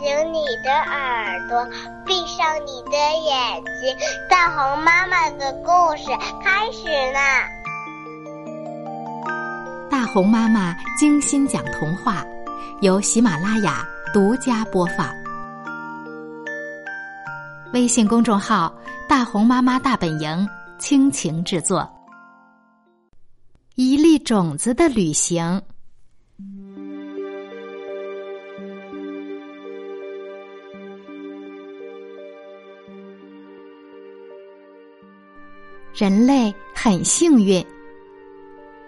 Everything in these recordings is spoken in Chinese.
醒你的耳朵，闭上你的眼睛。大红妈妈的故事开始啦！大红妈妈精心讲童话，由喜马拉雅独家播放。微信公众号“大红妈妈大本营”倾情制作。一粒种子的旅行。人类很幸运。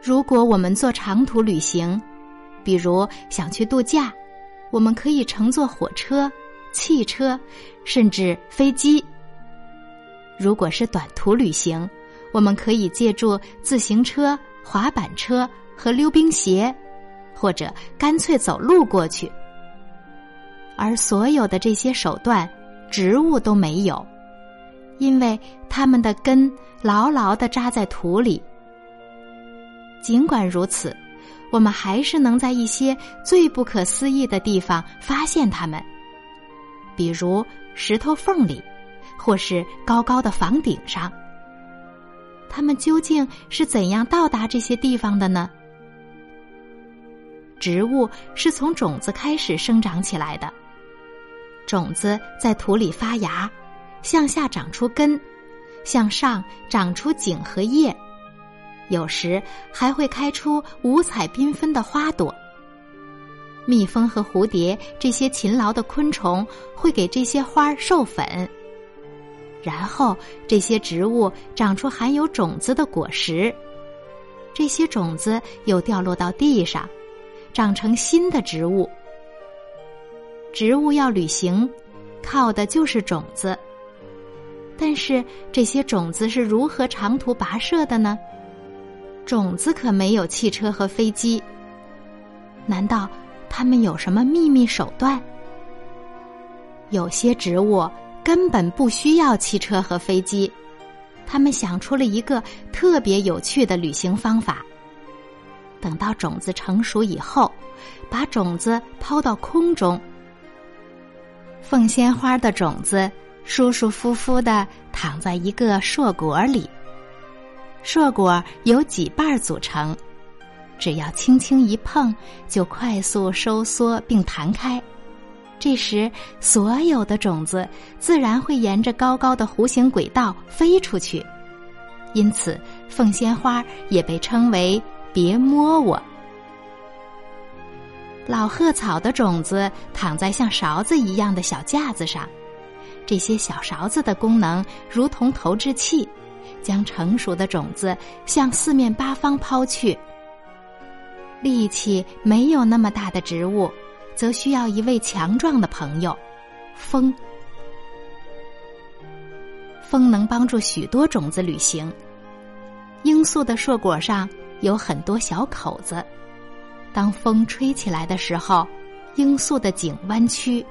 如果我们做长途旅行，比如想去度假，我们可以乘坐火车、汽车，甚至飞机。如果是短途旅行，我们可以借助自行车、滑板车和溜冰鞋，或者干脆走路过去。而所有的这些手段，植物都没有。因为它们的根牢牢的扎在土里。尽管如此，我们还是能在一些最不可思议的地方发现它们，比如石头缝里，或是高高的房顶上。它们究竟是怎样到达这些地方的呢？植物是从种子开始生长起来的，种子在土里发芽。向下长出根，向上长出茎和叶，有时还会开出五彩缤纷的花朵。蜜蜂和蝴蝶这些勤劳的昆虫会给这些花授粉，然后这些植物长出含有种子的果实，这些种子又掉落到地上，长成新的植物。植物要旅行，靠的就是种子。但是这些种子是如何长途跋涉的呢？种子可没有汽车和飞机。难道它们有什么秘密手段？有些植物根本不需要汽车和飞机，他们想出了一个特别有趣的旅行方法。等到种子成熟以后，把种子抛到空中。凤仙花的种子。舒舒服服的躺在一个硕果里，硕果由几瓣组成，只要轻轻一碰，就快速收缩并弹开。这时，所有的种子自然会沿着高高的弧形轨道飞出去，因此凤仙花也被称为“别摸我”。老鹤草的种子躺在像勺子一样的小架子上。这些小勺子的功能如同投掷器，将成熟的种子向四面八方抛去。力气没有那么大的植物，则需要一位强壮的朋友——风。风能帮助许多种子旅行。罂粟的硕果上有很多小口子，当风吹起来的时候，罂粟的茎弯曲。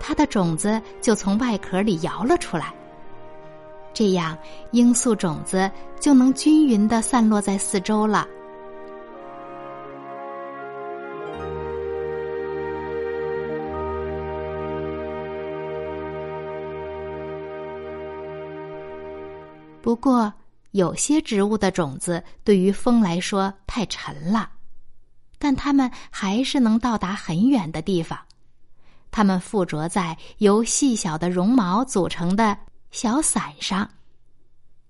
它的种子就从外壳里摇了出来，这样罂粟种子就能均匀的散落在四周了。不过，有些植物的种子对于风来说太沉了，但它们还是能到达很远的地方。它们附着在由细小的绒毛组成的小伞上，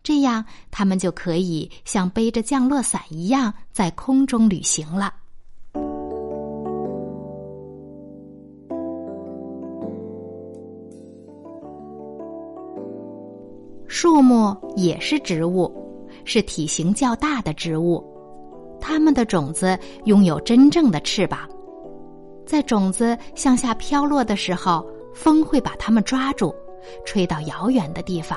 这样它们就可以像背着降落伞一样在空中旅行了。树木也是植物，是体型较大的植物，它们的种子拥有真正的翅膀。在种子向下飘落的时候，风会把它们抓住，吹到遥远的地方。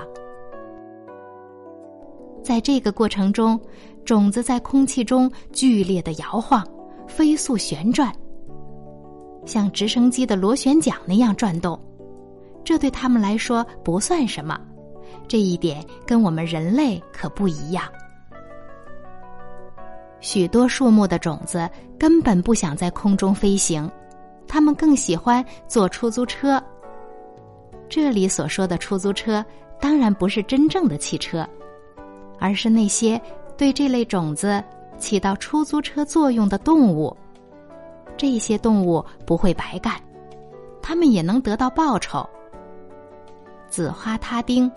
在这个过程中，种子在空气中剧烈的摇晃，飞速旋转，像直升机的螺旋桨那样转动。这对他们来说不算什么，这一点跟我们人类可不一样。许多树木的种子根本不想在空中飞行。他们更喜欢坐出租车。这里所说的出租车，当然不是真正的汽车，而是那些对这类种子起到出租车作用的动物。这些动物不会白干，他们也能得到报酬。紫花他丁、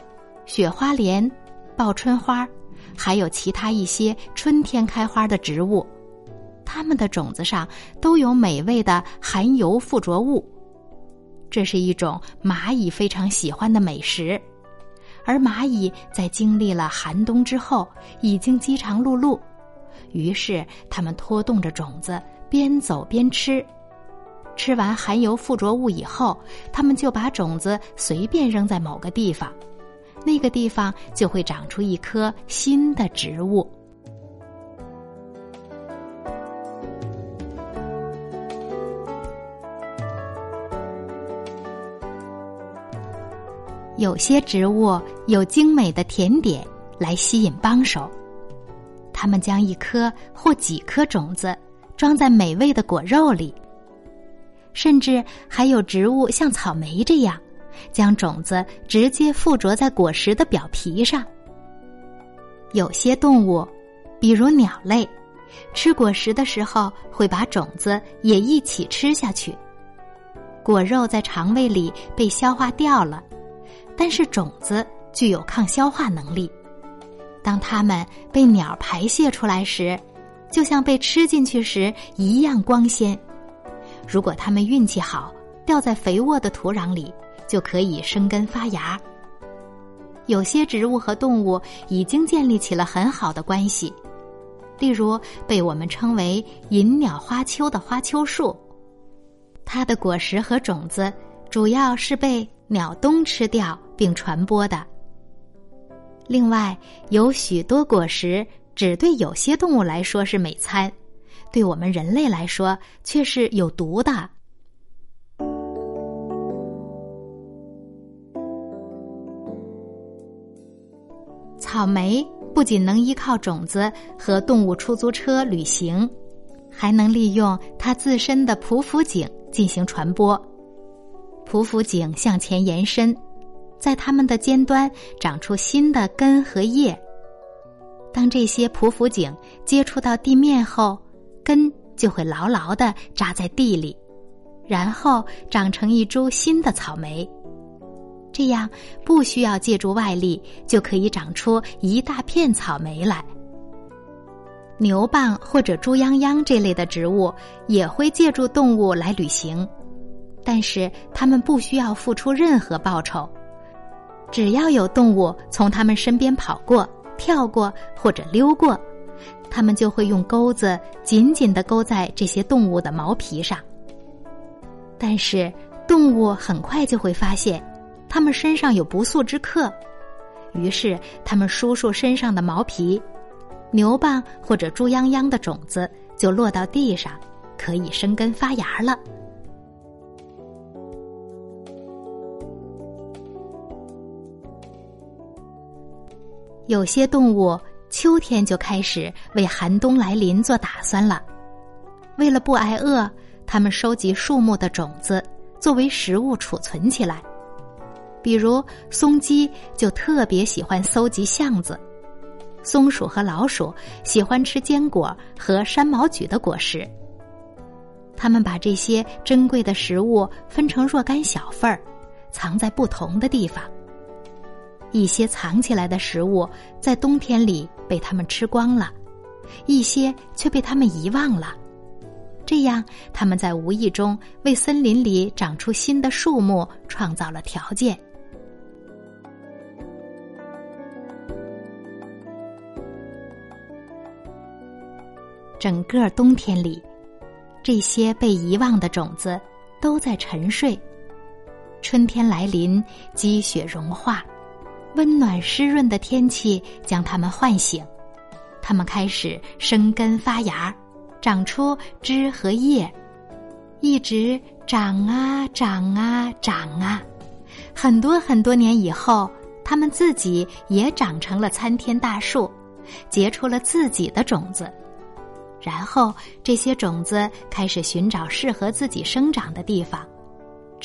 雪花莲、报春花，还有其他一些春天开花的植物，它们的种子上都有美味的含油附着物。这是一种蚂蚁非常喜欢的美食，而蚂蚁在经历了寒冬之后，已经饥肠辘辘，于是它们拖动着种子，边走边吃。吃完含油附着物以后，它们就把种子随便扔在某个地方，那个地方就会长出一棵新的植物。有些植物有精美的甜点来吸引帮手，它们将一颗或几颗种子装在美味的果肉里。甚至还有植物像草莓这样，将种子直接附着在果实的表皮上。有些动物，比如鸟类，吃果实的时候会把种子也一起吃下去，果肉在肠胃里被消化掉了。但是种子具有抗消化能力，当它们被鸟排泄出来时，就像被吃进去时一样光鲜。如果它们运气好，掉在肥沃的土壤里，就可以生根发芽。有些植物和动物已经建立起了很好的关系，例如被我们称为“银鸟花丘”的花丘树，它的果实和种子主要是被鸟冬吃掉。并传播的。另外，有许多果实只对有些动物来说是美餐，对我们人类来说却是有毒的。草莓不仅能依靠种子和动物出租车旅行，还能利用它自身的匍匐颈进行传播。匍匐颈向前延伸。在它们的尖端长出新的根和叶。当这些匍匐茎接触到地面后，根就会牢牢的扎在地里，然后长成一株新的草莓。这样不需要借助外力，就可以长出一大片草莓来。牛蒡或者猪秧秧这类的植物也会借助动物来旅行，但是它们不需要付出任何报酬。只要有动物从它们身边跑过、跳过或者溜过，它们就会用钩子紧紧的勾在这些动物的毛皮上。但是动物很快就会发现，它们身上有不速之客，于是它们梳梳身上的毛皮，牛蒡或者猪秧秧的种子就落到地上，可以生根发芽了。有些动物秋天就开始为寒冬来临做打算了。为了不挨饿，它们收集树木的种子作为食物储存起来。比如松鸡就特别喜欢搜集橡子，松鼠和老鼠喜欢吃坚果和山毛榉的果实。它们把这些珍贵的食物分成若干小份儿，藏在不同的地方。一些藏起来的食物在冬天里被他们吃光了，一些却被他们遗忘了。这样，他们在无意中为森林里长出新的树木创造了条件。整个冬天里，这些被遗忘的种子都在沉睡。春天来临，积雪融化。温暖湿润的天气将它们唤醒，它们开始生根发芽，长出枝和叶，一直长啊长啊长啊，很多很多年以后，它们自己也长成了参天大树，结出了自己的种子。然后这些种子开始寻找适合自己生长的地方，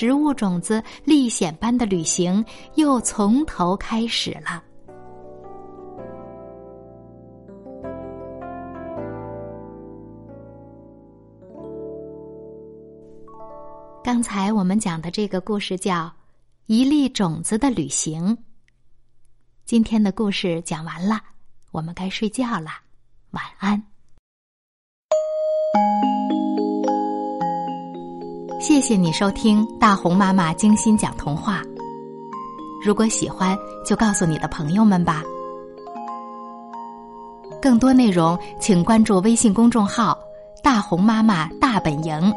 植物种子历险般的旅行又从头开始了。刚才我们讲的这个故事叫《一粒种子的旅行》。今天的故事讲完了，我们该睡觉了，晚安。谢谢你收听大红妈妈精心讲童话。如果喜欢，就告诉你的朋友们吧。更多内容，请关注微信公众号“大红妈妈大本营”。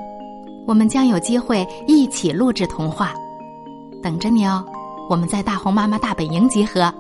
我们将有机会一起录制童话，等着你哦！我们在大红妈妈大本营集合。